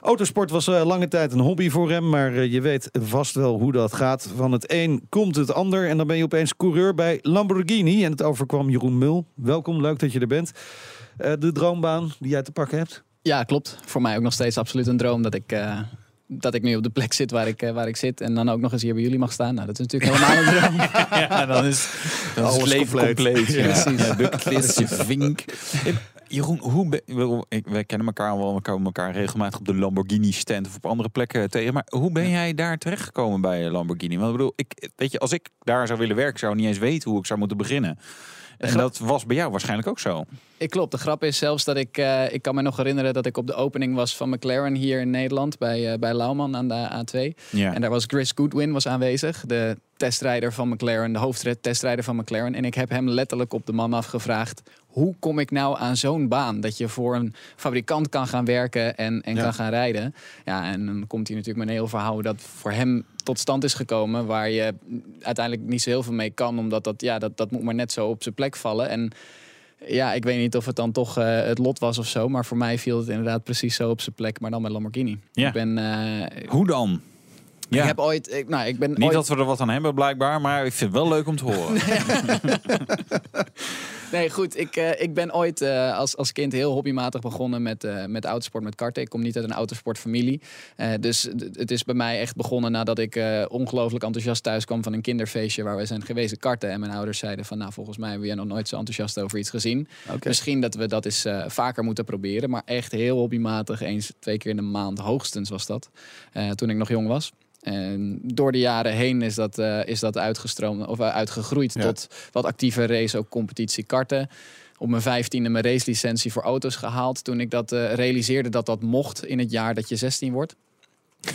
Autosport was uh, lange tijd een hobby voor hem, maar uh, je weet vast wel hoe dat gaat. Van het een komt het ander en dan ben je opeens coureur bij Lamborghini. En het overkwam Jeroen Mul. Welkom, leuk dat je er bent. Uh, de droombaan die jij te pakken hebt? Ja, klopt. Voor mij ook nog steeds absoluut een droom dat ik, dat ik nu op de plek zit waar ik, waar ik zit. En dan ook nog eens hier bij jullie mag staan. Nou, dat is natuurlijk helemaal een droom. ja, dan is, dan is het leven compleet. compleet. Ja. Precies. Ja, bucketlist, je vink. Jeroen, hoe ben, wij kennen elkaar wel, we komen elkaar regelmatig op de Lamborghini stand of op andere plekken tegen. Maar hoe ben jij daar terechtgekomen bij Lamborghini? Want ik bedoel, ik, weet je, als ik daar zou willen werken, zou ik niet eens weten hoe ik zou moeten beginnen. En dat was bij jou waarschijnlijk ook zo. Ik klopt. De grap is zelfs dat ik, uh, ik kan me nog herinneren dat ik op de opening was van McLaren hier in Nederland bij, uh, bij Lauman aan de A2. Ja. En daar was Chris Goodwin was aanwezig, de testrijder van McLaren, de hoofdtestrijder van McLaren. En ik heb hem letterlijk op de man afgevraagd, hoe kom ik nou aan zo'n baan? Dat je voor een fabrikant kan gaan werken en, en Ja. kan gaan rijden. Ja, en dan komt hij natuurlijk met een heel verhaal dat voor hem tot stand is gekomen. Waar je uiteindelijk niet zo heel veel mee kan. Omdat dat, ja, dat, dat moet maar net zo op zijn plek vallen. En ja, ik weet niet of het dan toch eh, het lot was of zo. Maar voor mij viel het inderdaad precies zo op zijn plek. Maar dan met Lamborghini. Ja. Ik ben... eh, Hoe dan? Ja. Ik heb ooit... Ik, nou, ik ben Niet ooit, dat we er wat aan hebben blijkbaar, maar ik vind het wel leuk om te horen. Nee, goed. Ik, eh, ik ben ooit eh, als, als kind heel hobbymatig begonnen met, eh, met autosport, met karten. Ik kom niet uit een autosportfamilie. Dus het is bij mij echt begonnen nadat ik ongelooflijk enthousiast thuis kwam van een kinderfeestje waar we zijn geweest karten. En mijn ouders zeiden van, nou, volgens mij hebben jij nog nooit zo enthousiast over iets gezien. Misschien dat we dat eens vaker moeten proberen. Maar echt heel hobbymatig, eens, twee keer in de maand hoogstens was dat. toen ik nog jong was. En door de jaren heen is dat, eh, is dat uitgestroomd of eh, uitgegroeid Ja. tot wat actieve race, ook competitie karten. Op mijn vijftiende mijn racelicentie voor auto's gehaald. Toen ik dat eh, realiseerde dat dat mocht in het jaar dat je 16 wordt.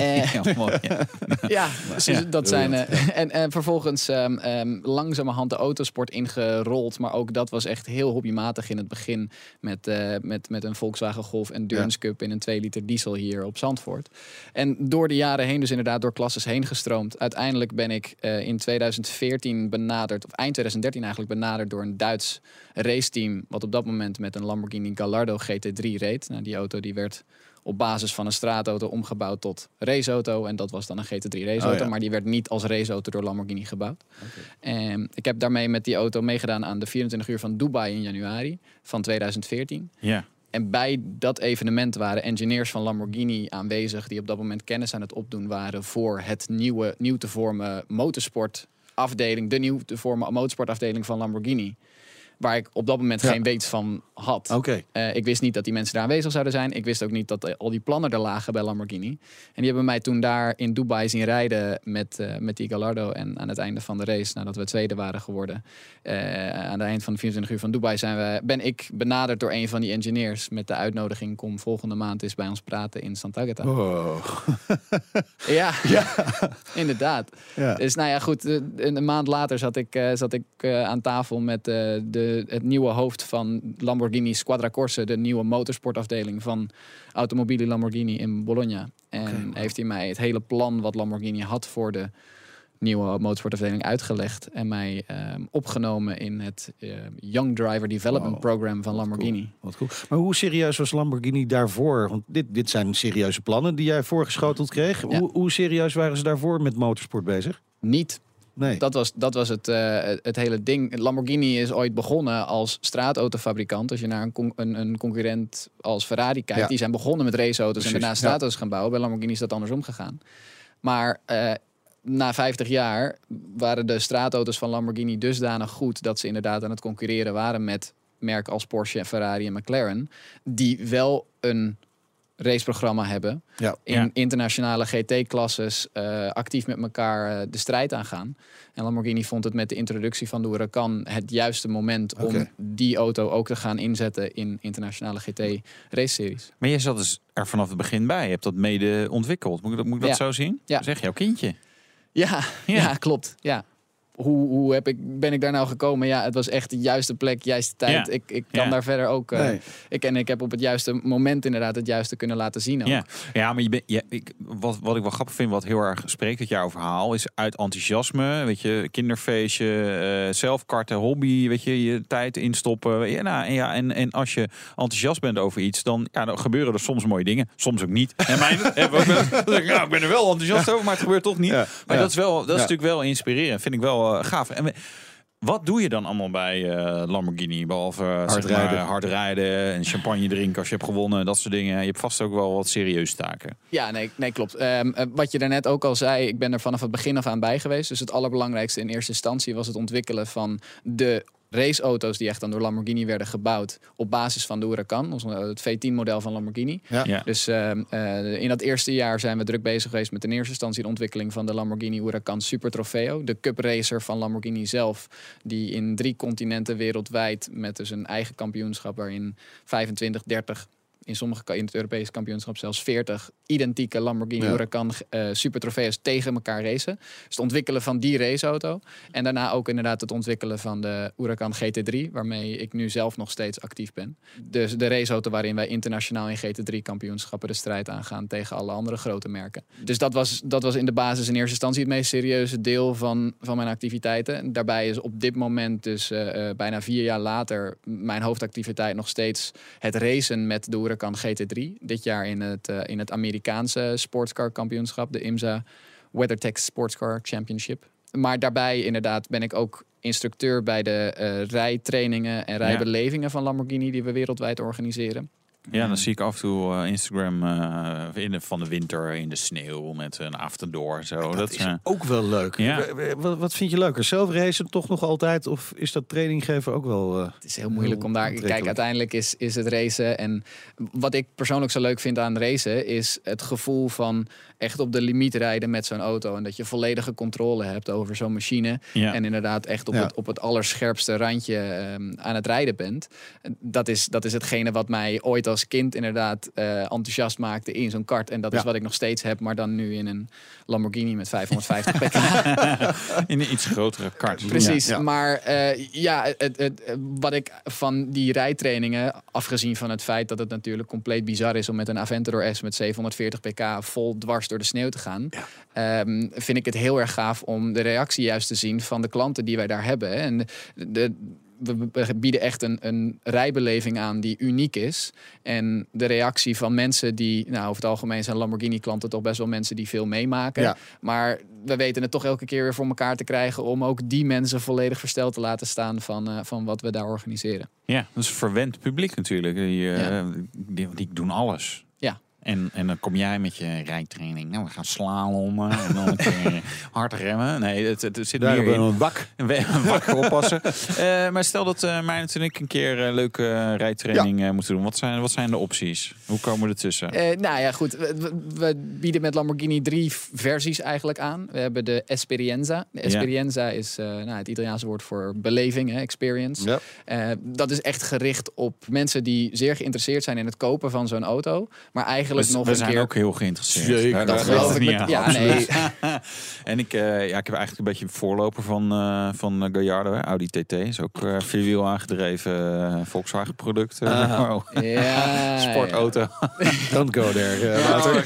Eh, Ja, mooi, ja. ja, dus Ja, dat zijn. eh, en, en vervolgens ehm, ehm, langzamerhand de autosport ingerold. Maar ook dat was echt heel hobbymatig in het begin. Met, eh, met, met een Volkswagen Golf Endurance Cup in een 2 liter diesel hier op Zandvoort. En door de jaren heen, dus inderdaad door klasses heen gestroomd. Uiteindelijk ben ik in 2014 benaderd, of eind 2013 eigenlijk benaderd door een Duits raceteam. Wat op dat moment met een Lamborghini Gallardo GT3 reed. Nou, die auto die werd op basis van een straatauto omgebouwd tot raceauto. En dat was dan een GT3 raceauto. Oh ja. Maar die werd niet als raceauto door Lamborghini gebouwd. En ik heb daarmee met die auto meegedaan aan de 24 uur van Dubai in januari van 2014. ja. En bij dat evenement waren engineers van Lamborghini aanwezig... die op dat moment kennis aan het opdoen waren... voor het nieuwe, nieuw te vormen motorsportafdeling... de nieuw te vormen motorsportafdeling van Lamborghini. Waar ik op dat moment Ja. geen weet van had. Oké. Eh, ik wist niet dat die mensen daar aanwezig zouden zijn. Ik wist ook niet dat al die plannen er lagen bij Lamborghini. En die hebben mij toen daar in Dubai zien rijden met, eh, met die Gallardo. En aan het einde van de race, nadat we tweede waren geworden... eh, aan het eind van de 24 uur van Dubai zijn we, ben ik benaderd door een van die engineers... met de uitnodiging, kom volgende maand eens bij ons praten in Sant'Agata. Oh. Ja, inderdaad. Ja. Dus nou ja, goed. Een, een maand later zat ik, zat ik aan tafel met eh, de, het nieuwe hoofd van Lamborghini Squadra Corse, de nieuwe motorsportafdeling van Automobili Lamborghini in Bologna. En heeft hij mij het hele plan wat Lamborghini had voor de nieuwe motorsportafdeling uitgelegd en mij ehm, opgenomen in het eh, Young Driver Development Wow, Program van Lamborghini. Wat cool. Maar hoe serieus was Lamborghini daarvoor? Want dit, dit zijn serieuze plannen die jij voorgeschoteld kreeg. Ja. Hoe, hoe serieus waren ze daarvoor met motorsport bezig? Niet Nee. Dat was, dat was het, eh, het- het hele ding. Lamborghini is ooit begonnen als straatautofabrikant. Als je naar een, con- een, een concurrent als Ferrari kijkt, Ja. die zijn begonnen met raceauto's en daarna ja. straatauto's gaan bouwen. Bij Lamborghini is dat andersom gegaan. Maar eh, na 50 jaar waren de straatauto's van Lamborghini dusdanig goed dat ze inderdaad aan het concurreren waren met merken als Porsche, Ferrari en McLaren, die wel een raceprogramma hebben Ja. in Ja. internationale GT-klasses eh, actief met elkaar eh, de strijd aangaan. En Lamborghini vond het met de introductie van de Huracan het juiste moment om die auto ook te gaan inzetten in internationale GT-race-series. Maar jij zat dus er vanaf het begin bij. Je hebt dat mede ontwikkeld. Moet ik dat, moet ik dat Ja. zo zien? Ja. Zeg jouw kindje. Ja, ja. Ja. klopt. Ja. Hoe, hoe heb ik, ben ik daar nou gekomen? Ja, het was echt de juiste plek, juiste tijd. Ja. Ik, ik kan Ja. daar verder ook... eh, Nee. ik, en ik heb op het juiste moment inderdaad het juiste kunnen laten zien ook. Ja, ja maar je bent, ja, ik, wat, wat ik wel grappig vind, wat heel erg spreekt uit jouw verhaal, is uit enthousiasme. Weet je, kinderfeestje, eh zelfkarten, hobby, weet je, je tijd instoppen. Ja, nou, en, ja, en, en als je enthousiast bent over iets, dan, ja, dan gebeuren er soms mooie dingen. Soms ook niet. En mijn, hebben we nou, ik ben er wel enthousiast over, maar het gebeurt toch niet. Ja, Maar ja. dat is, wel, dat is Ja. natuurlijk wel inspirerend. Vind ik wel eh, gaaf. En we- wat doe je dan allemaal bij eh, Lamborghini? Behalve eh, Hard zeg maar, rijden. hard rijden en champagne drinken als je hebt gewonnen. Dat soort dingen. Je hebt vast ook wel wat serieuze taken. Ja, nee, nee klopt. Ehm, eh, wat je daarnet ook al zei, ik ben er vanaf het begin af aan bij geweest. Dus het allerbelangrijkste in eerste instantie was het ontwikkelen van de raceauto's die echt dan door Lamborghini werden gebouwd op basis van de Huracan, ons- eh, het V10-model van Lamborghini. Ja. Ja. Dus ehm, eh, in dat eerste jaar zijn we druk bezig geweest met in eerste instantie de ontwikkeling van de Lamborghini Huracan Super Trofeo. De cup racer van Lamborghini zelf, die in drie continenten wereldwijd met dus een eigen kampioenschap waarin 25, 30 in sommige in het Europese kampioenschap zelfs 40 identieke Lamborghini Ja. Huracan eh super trofee's tegen elkaar racen. Dus het ontwikkelen van die raceauto en daarna ook inderdaad het ontwikkelen van de Huracan GT3, waarmee ik nu zelf nog steeds actief ben. Dus de raceauto waarin wij internationaal in GT3 kampioenschappen de strijd aangaan tegen alle andere grote merken. Dus dat was, dat was in de basis in eerste instantie het meest serieuze deel van, van mijn activiteiten. En daarbij is op dit moment dus eh, eh, bijna vier jaar later mijn hoofdactiviteit nog steeds het racen met de Huracan GT3. Dit jaar in het, eh, in het Amerikaanse sportscar kampioenschap, de IMSA WeatherTech Sportscar Championship. Maar daarbij inderdaad ben ik ook instructeur bij de eh, rijtrainingen en rijbelevingen van Lamborghini die we wereldwijd organiseren. Ja, dan zie ik af en toe eh, Instagram eh, in de, van de winter in de sneeuw met een avondoor. Zo. Dat, is eh, ook wel leuk. Ja. Wat, wat vind je leuker? Zelf racen toch nog altijd? Of is dat training geven ook wel... eh, Het is heel moeilijk om daar. Kijk, uiteindelijk is, is het racen. En wat ik persoonlijk zo leuk vind aan racen, is het gevoel van echt op de limiet rijden met zo'n auto. En dat je volledige controle hebt over zo'n machine. ja. En inderdaad echt op, Ja. het, op het allerscherpste randje ehm, aan het rijden bent. En Dat is, dat is hetgene wat mij ooit als kind inderdaad eh, enthousiast maakte in zo'n kart. En dat is wat ik nog steeds heb, maar dan nu in een Lamborghini met 550 pk. in een iets grotere kart. Precies, Ja. maar eh, ja, het, het, wat ik van die rijtrainingen, afgezien van het feit dat het natuurlijk compleet bizar is om met een Aventador S met 740 pk vol dwars door de sneeuw te gaan, ehm, vind ik het heel erg gaaf om de reactie juist te zien van de klanten die wij daar hebben. En de, de- we we bieden echt een, een rijbeleving aan die uniek is. En de reactie van mensen die, nou over het algemeen zijn Lamborghini-klanten toch best wel mensen die veel meemaken. Ja. Maar we weten het toch elke keer weer voor elkaar te krijgen om ook die mensen volledig versteld te laten staan van, eh, van wat we daar organiseren. Ja, dat is een verwend publiek natuurlijk. Die, eh, Ja. die, die doen alles. Ja. En, en dan kom jij met je rijtraining. Nou, we gaan slalommen en dan een keer hard remmen. Nee, het, het, zit Daar meer hebben we in. een bak. We- Wakker oppassen. Eh, maar stel dat uh, Meijnert en ik een keer eh, leuke eh, rijtraining eh, moeten doen. Wat zijn, wat zijn de opties? Hoe komen we ertussen? Eh, nou ja, goed. We, bieden met Lamborghini drie versies eigenlijk aan. We hebben de Esperienza. De Esperienza is eh, nou, het Italiaanse woord voor beleving, hè, experience. Ja. Eh, dat is echt gericht op mensen die zeer geïnteresseerd zijn in het kopen van zo'n auto. Maar eigenlijk we nog we een zijn keer... ook heel geïnteresseerd. Zeker. Dat geloof ik niet met- ja, nee. en ik, eh, ja, ik heb eigenlijk een beetje een voorloper van, eh, van eh, Gallardo. Hè. Audi TT is ook eh vierwiel aangedreven Volkswagen product. Ah. wow. Ja, Sportauto. Don't go there. Ja, hoor.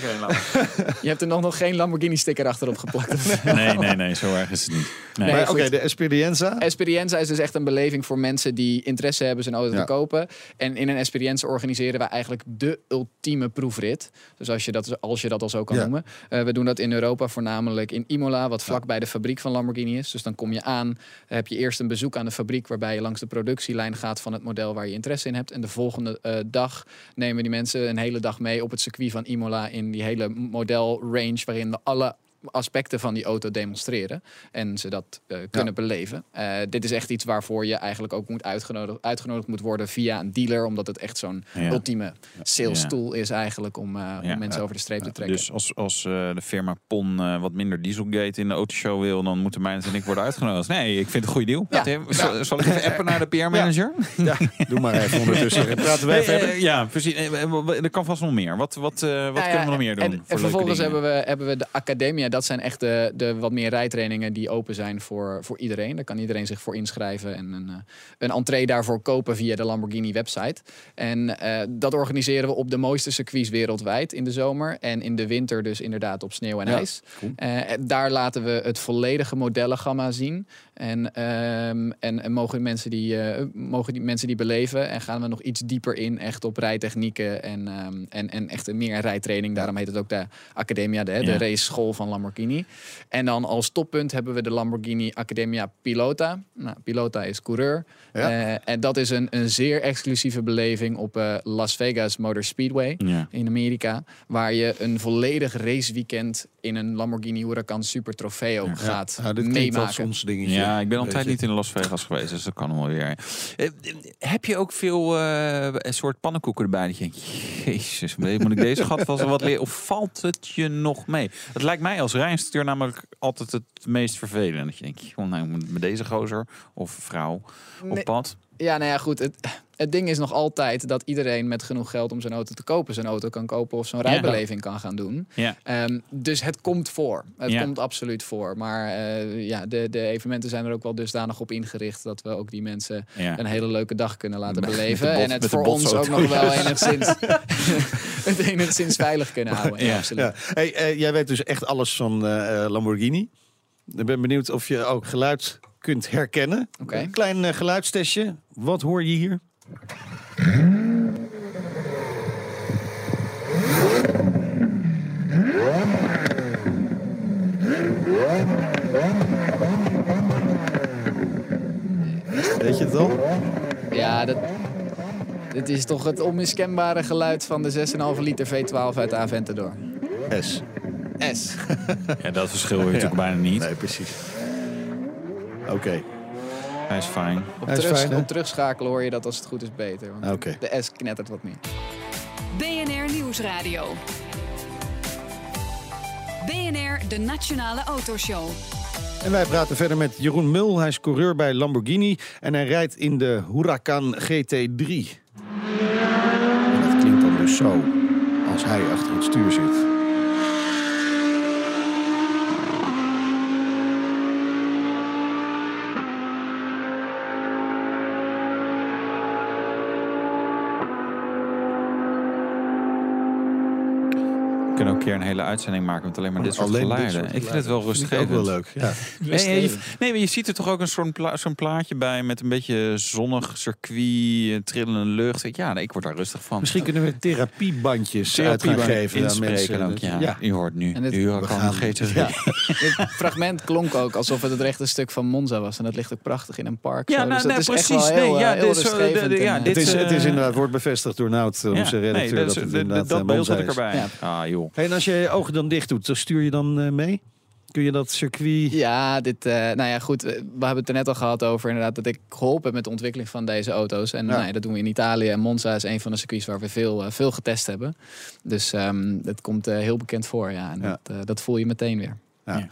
Je hebt er nog, nog geen Lamborghini sticker achterop geplakt. Nee, nee, nee, zo erg is het niet. Nee. Oké, de Esperienza. Esperienza is dus echt een beleving voor mensen die interesse hebben zijn auto Ja. te kopen. En in een Esperienza organiseren wij eigenlijk de ultieme proefrit. Dus als je dat, als je dat al zo kan Ja. noemen. Eh, we doen dat in Europa voornamelijk in Imola, wat vlak bij de fabriek van Lamborghini is. Dus dan kom je aan, heb je eerst een bezoek aan de fabriek waarbij je langs de productielijn gaat van het model waar je interesse in hebt. En de volgende eh, dag nemen die mensen een hele dag mee op het circuit van Imola in die hele modelrange waarin we alle aspecten van die auto demonstreren en ze dat eh, kunnen beleven. Eh, dit is echt iets waarvoor je eigenlijk ook moet uitgenodigd, uitgenodigd moet worden via een dealer, omdat het echt zo'n Ja. ultieme sales Ja. tool is eigenlijk om, eh, om Ja. mensen over de streep te trekken. Dus als, als eh, de firma PON eh, wat minder dieselgate in de autoshow wil, dan moeten Meijnert en ik worden uitgenodigd. Nee, ik vind het een goede deal. Zal, zal ik even appen naar de PR-manager? Ja, doe maar even ondertussen. Praten verder. ja, precies. Er kan vast nog meer. Wat, wat, eh, wat Nou ja, kunnen we nog meer doen? En, voor en leuke vervolgens hebben we, hebben we de Academia dat zijn echt de, de wat meer rijtrainingen die open zijn voor, voor iedereen. Daar kan iedereen zich voor inschrijven en een, uh, een entree daarvoor kopen via de Lamborghini website. En uh, dat organiseren we op de mooiste circuits wereldwijd in de zomer. En in de winter dus inderdaad op sneeuw en Ja, ijs. cool. Uh, daar laten we het volledige modellengamma zien. En, ehm, en, en mogen, mensen die, uh, mogen die mensen die beleven. En gaan we nog iets dieper in echt op rijtechnieken en, um, en, en echt een meer rijtraining. Daarom heet het ook de Academia, de, de Ja. race school van Lamborghini. En dan als toppunt hebben we de Lamborghini Academia Pilota. Nou, Pilota is coureur. Ja. Uh, en dat is een, een zeer exclusieve beleving op uh, Las Vegas Motor Speedway Ja. in Amerika. Waar je een volledig raceweekend in een Lamborghini Huracan Super Trofeo gaat Nou, dit klinkt als meemaken. ons dingetje. Ja, ik ben altijd niet in Las Vegas geweest, dus dat kan nog wel weer. Eh, heb je ook veel een soort pannenkoeken erbij? Dat je denkt, jezus, moet ik deze gat wel wat leren? Of valt het je nog mee? Het lijkt mij als rijinstructeur namelijk altijd het meest vervelend. Dat je denkt, joh, nou, met deze gozer of vrouw op Nee. pad. Ja, nou ja, goed. Het, het ding is nog altijd dat iedereen met genoeg geld om zijn auto te kopen, zijn auto kan kopen of zo'n Ja. rijbeleving kan gaan doen. Ja. Ehm, dus het komt voor. Het Ja. komt absoluut voor. Maar eh, ja, de, de evenementen zijn er ook wel dusdanig op ingericht dat we ook die mensen Ja. een hele leuke dag kunnen laten beleven. bot- en het voor ons ook nog wel enigszins, het enigszins veilig kunnen houden. Ja, Ja. absoluut. Ja. Hey, eh, jij weet dus echt alles van eh, Lamborghini. Ik ben benieuwd of je ook geluid kunt herkennen. Oké. Een klein geluidstestje. Wat hoor je hier? Weet je het al? Ja, dat, dit is toch het onmiskenbare geluid van de 6,5 liter V12 uit de Aventador. S. S. ja, dat verschil je natuurlijk bijna niet. Nee, precies. Oké. Hij is fijn. Op, Hij is terug, fijn, hè? op terugschakelen hoor je dat als het goed is beter. Want Oké. De S knettert wat meer. BNR Nieuwsradio. BNR, de Nationale Autoshow. En wij praten verder met Jeroen Mul. Hij is coureur bij Lamborghini en hij rijdt in de Huracan GT3. En dat klinkt dan dus zo als hij achter het stuur zit. We kunnen ook een keer een hele uitzending maken met alleen maar dit soort geluiden. soort ik vind het wel geluiden. Vind ik rustgevend. ook wel leuk. Ja. Nee, je, nee, maar je ziet er toch ook een soort pla zo'n plaatje bij met een beetje zonnig circuit, eh, trillende lucht. Ja, nee, ik word daar rustig van. Misschien kunnen we therapiebandjes uit gaan Therapie geven aan inspreken mensen. ook, ja. Ja. U hoort nu. En dit- u We kan gaan- GT3. Ja. Dit fragment klonk ook alsof het het rechte stuk van Monza was. En dat ligt ook prachtig in een park. Ja, zo. nou, Dus dat nee, is echt precies. wel heel, Nee, ja, eh, heel dit rustgevend ja, eh, dit Het, is, eh, het is inderdaad, wordt bevestigd door Nout, onze redacteur. dat, dat, het inderdaad dat eh, beeld Joh. Hey, en als je je ogen dan dicht doet, dan stuur je dan eh, mee? Kun je dat circuit... Ja, dit, eh, nou ja, goed. eh, We hebben het er net al gehad over inderdaad dat ik geholpen heb met de ontwikkeling van deze auto's. En Ja. nou ja, dat doen we in Italië. En Monza is een van de circuits waar we veel, veel getest hebben. Dus ehm dat komt eh, heel bekend voor, ja. En Ja. Dat, eh, dat voel je meteen weer. Ja.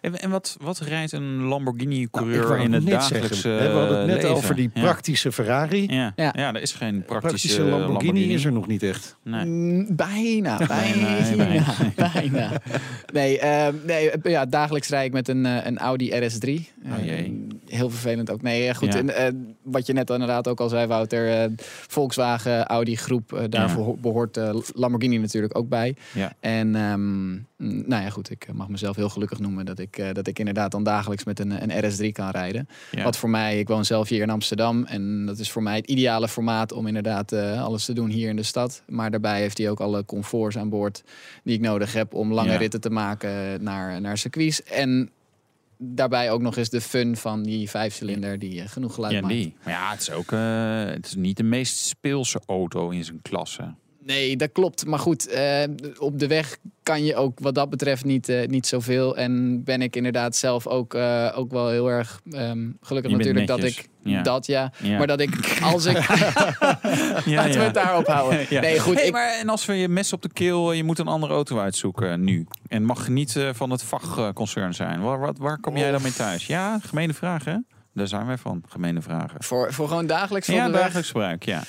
En, en wat, wat rijdt een Lamborghini Nou, in het net dagelijkse zeggen, hè, We hadden het net leven? over die Ja. praktische Ferrari. Ja. Ja. Ja. er is geen praktische, Praktische Lamborghini, is er nog niet echt. Nee. Mm, Bijna, bijna, nee, nee. bijna. Nee, ehm, nee eh, ja, dagelijks rijd ik met een, eh, een Audi RS3. Oh jee. Heel vervelend ook. Nee, eh, goed. Ja. En, eh, wat je net inderdaad ook al zei, Wouter. eh, Volkswagen, Audi groep. daarvoor ho- behoort eh, Lamborghini natuurlijk ook bij. Ja. En ehm, mm, nou ja, goed. Ik mag mezelf heel gelukkig noemen dat ik, eh, dat ik inderdaad dan dagelijks met een, een RS3 kan rijden. Ja. Wat voor mij, ik woon zelf hier in Amsterdam. En dat is voor mij het ideale formaat om inderdaad eh, alles te doen hier in de stad. Maar daarbij heeft hij ook alle comforts aan boord die ik nodig heb om lange Ja. ritten te maken naar, naar circuits. En daarbij ook nog eens de fun van die vijfcilinder die eh, genoeg geluid Ja, maakt. die. Maar ja, het is ook het is niet de meest speelse auto in zijn klasse. Nee, dat klopt. Maar goed, eh, op de weg kan je ook wat dat betreft niet, eh, niet zoveel. En ben ik inderdaad zelf ook, eh, ook wel heel erg ehm, gelukkig natuurlijk dat ik Ja. dat ja. Ja. Maar dat ik als ik Ja, laten we het daarop houden. Ja. Nee, goed. Hey, ik, maar en als we je mes op de keel, je moet een andere auto uitzoeken nu. En mag niet eh, van het vakconcern zijn. Waar, waar, waar kom jij dan mee thuis? Ja, gemene vragen. hè? Daar zijn wij van, gemene vragen. voor, voor gewoon dagelijks voor Ja, dagelijks gebruik, ja.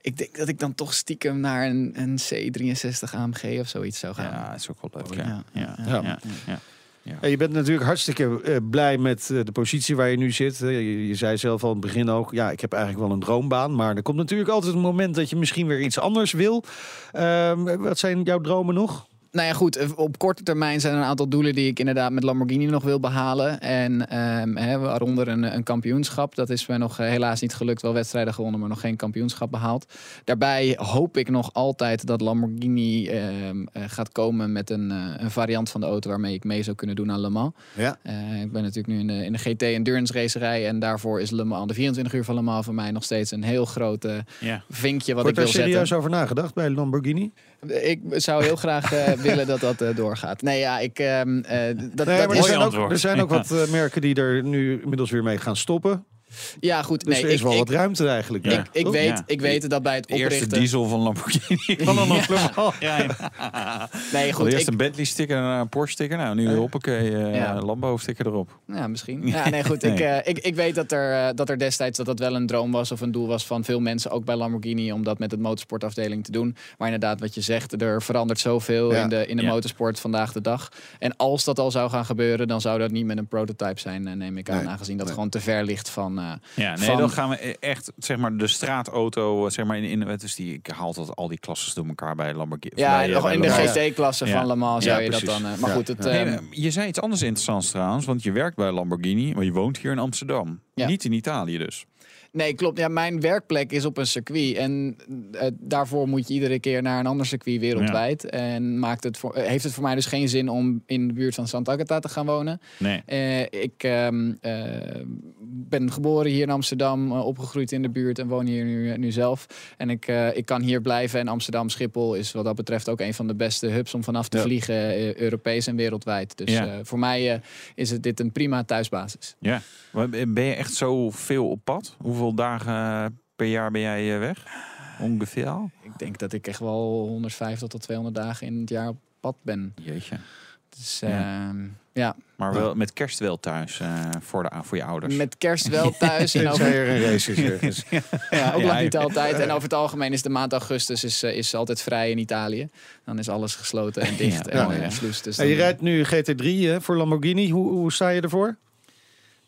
Ik denk dat ik dan toch stiekem naar een, een C63 AMG of zoiets zou gaan. Ja, dat is ook wel leuk. Ja. Ja. Ja. Ja. Ja. Ja. Ja, je bent natuurlijk hartstikke eh, blij met eh, de positie waar je nu zit. Je, je zei zelf al in het begin ook, ja, ik heb eigenlijk wel een droombaan. Maar er komt natuurlijk altijd een moment dat je misschien weer iets anders wil. Ehm, wat zijn jouw dromen nog? Nou ja, goed. eh, Op korte termijn zijn er een aantal doelen die ik inderdaad met Lamborghini nog wil behalen. En ehm, hè, waaronder een, een kampioenschap. Dat is mij nog eh, helaas niet gelukt. Wel wedstrijden gewonnen, maar nog geen kampioenschap behaald. Daarbij hoop ik nog altijd dat Lamborghini ehm, eh, gaat komen met een, eh, een variant van de auto waarmee ik mee zou kunnen doen aan Le Mans. Ja. Eh, ik ben natuurlijk nu in de, in de GT Endurance racerij. En daarvoor is Le Mans, de 24 uur van Le Mans voor mij nog steeds een heel groot Ja. vinkje wat Wordt ik daar wil serieus zetten. over nagedacht bij Lamborghini? Ik zou heel graag eh, willen dat dat eh, doorgaat. Nee, ja, ik. ehm, eh, dat, Nee, dat maar er zijn, ook, er zijn ook wat eh, merken die er nu inmiddels weer mee gaan stoppen. Ja, goed. Dus nee, er is ik, wel ik, wat ruimte eigenlijk. Ik, ik weet, Ja. ik weet dat bij het De eerste oprichten. diesel van Lamborghini. Van een ja, ja. Nee, goed. Eerst Ik, een Bentley sticker en een Porsche sticker. Nou, nu hoppakee, eh Ja. Lambo sticker erop. ja, misschien. Ja, nee, goed. Ik, eh, ik, ik weet dat er, eh, dat er destijds dat dat wel een droom was of een doel was van veel mensen, ook bij Lamborghini, om dat met het motorsportafdeling te doen. Maar inderdaad, wat je zegt, er verandert zoveel Ja. in de, in de Ja. motorsport vandaag de dag. En als dat al zou gaan gebeuren, dan zou dat niet met een prototype zijn, neem ik aan, Nee. aangezien dat Nee. gewoon te ver ligt van. Eh, Ja, nee, Van- dan gaan we echt, zeg maar, de straatauto, zeg maar, in, in dus die, ik haal dat al die klasses door elkaar bij Lamborghini. ja, bij, eh, nog bij in de. GT-klasse Ja. van Le Mans zou Ja, je dat precies. dan. eh, maar Ja. goed, het. Hey, ehm, eh, je zei iets anders interessants trouwens, want je werkt bij Lamborghini, maar je woont hier in Amsterdam. Ja. Niet in Italië dus. Nee, klopt. Ja, mijn werkplek is op een circuit. En eh, daarvoor moet je iedere keer naar een ander circuit wereldwijd. En maakt het voor, eh, heeft het voor mij dus geen zin om in de buurt van Santa Agata te gaan wonen. Nee. Eh, ik ehm, eh, ben geboren hier in Amsterdam, eh, opgegroeid in de buurt en woon hier nu, nu zelf. En ik, eh, ik kan hier blijven. En Amsterdam Schiphol is wat dat betreft ook een van de beste hubs om vanaf te Ja. vliegen, eh, Europees en wereldwijd. Dus Ja. eh, voor mij eh, is het dit een prima thuisbasis. Ja. Maar Ben je echt zo veel op pad? Hoeveel dagen per jaar ben jij eh, weg? Ongeveer? Ik denk dat ik echt wel 150 tot 200 dagen in het jaar op pad ben. Jeetje. Dus Ja. ja, ja. Maar wel, met kerst wel thuis eh, voor, de, voor je ouders. met kerst wel thuis. en over, er een race is ergens. ja, ook Ja, lang niet ja. altijd. En over het algemeen is de maand augustus is, eh, is altijd vrij in Italië. Dan is alles gesloten en dicht Ja, en eh, ja. sluis. Dus En je dan- rijdt nu GT3 hè, voor Lamborghini. Hoe, hoe sta je ervoor?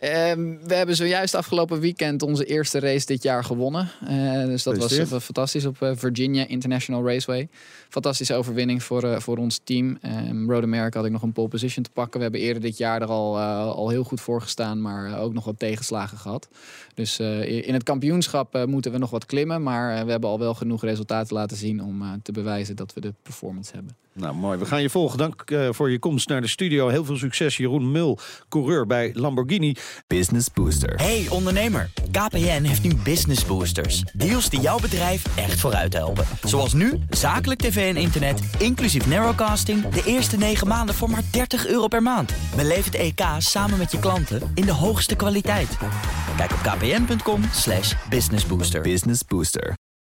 Ehm, we hebben zojuist afgelopen weekend onze eerste race dit jaar gewonnen. Eh, dus dat was eh, fantastisch op eh, Virginia International Raceway. Fantastische overwinning voor, voor ons team. Um, Road America had ik nog een pole position te pakken. We hebben eerder dit jaar er al, al heel goed voor gestaan, maar ook nog wat tegenslagen gehad. Dus in het kampioenschap moeten we nog wat klimmen. Maar we hebben al wel genoeg resultaten laten zien om te bewijzen dat we de performance hebben. Nou, mooi. We gaan je volgen. Dank eh, voor je komst naar de studio. Heel veel succes, Jeroen Mul, coureur bij Lamborghini. Business Booster. Hey ondernemer, KPN heeft nu Business Boosters. Deals die jouw bedrijf echt vooruit helpen. Zoals nu, zakelijk tv en internet, inclusief narrowcasting... de eerste 9 maanden voor maar 30 euro per maand. Beleef het EK samen met je klanten in de hoogste kwaliteit. Kijk op kpn.com slash businessbooster. Business Booster.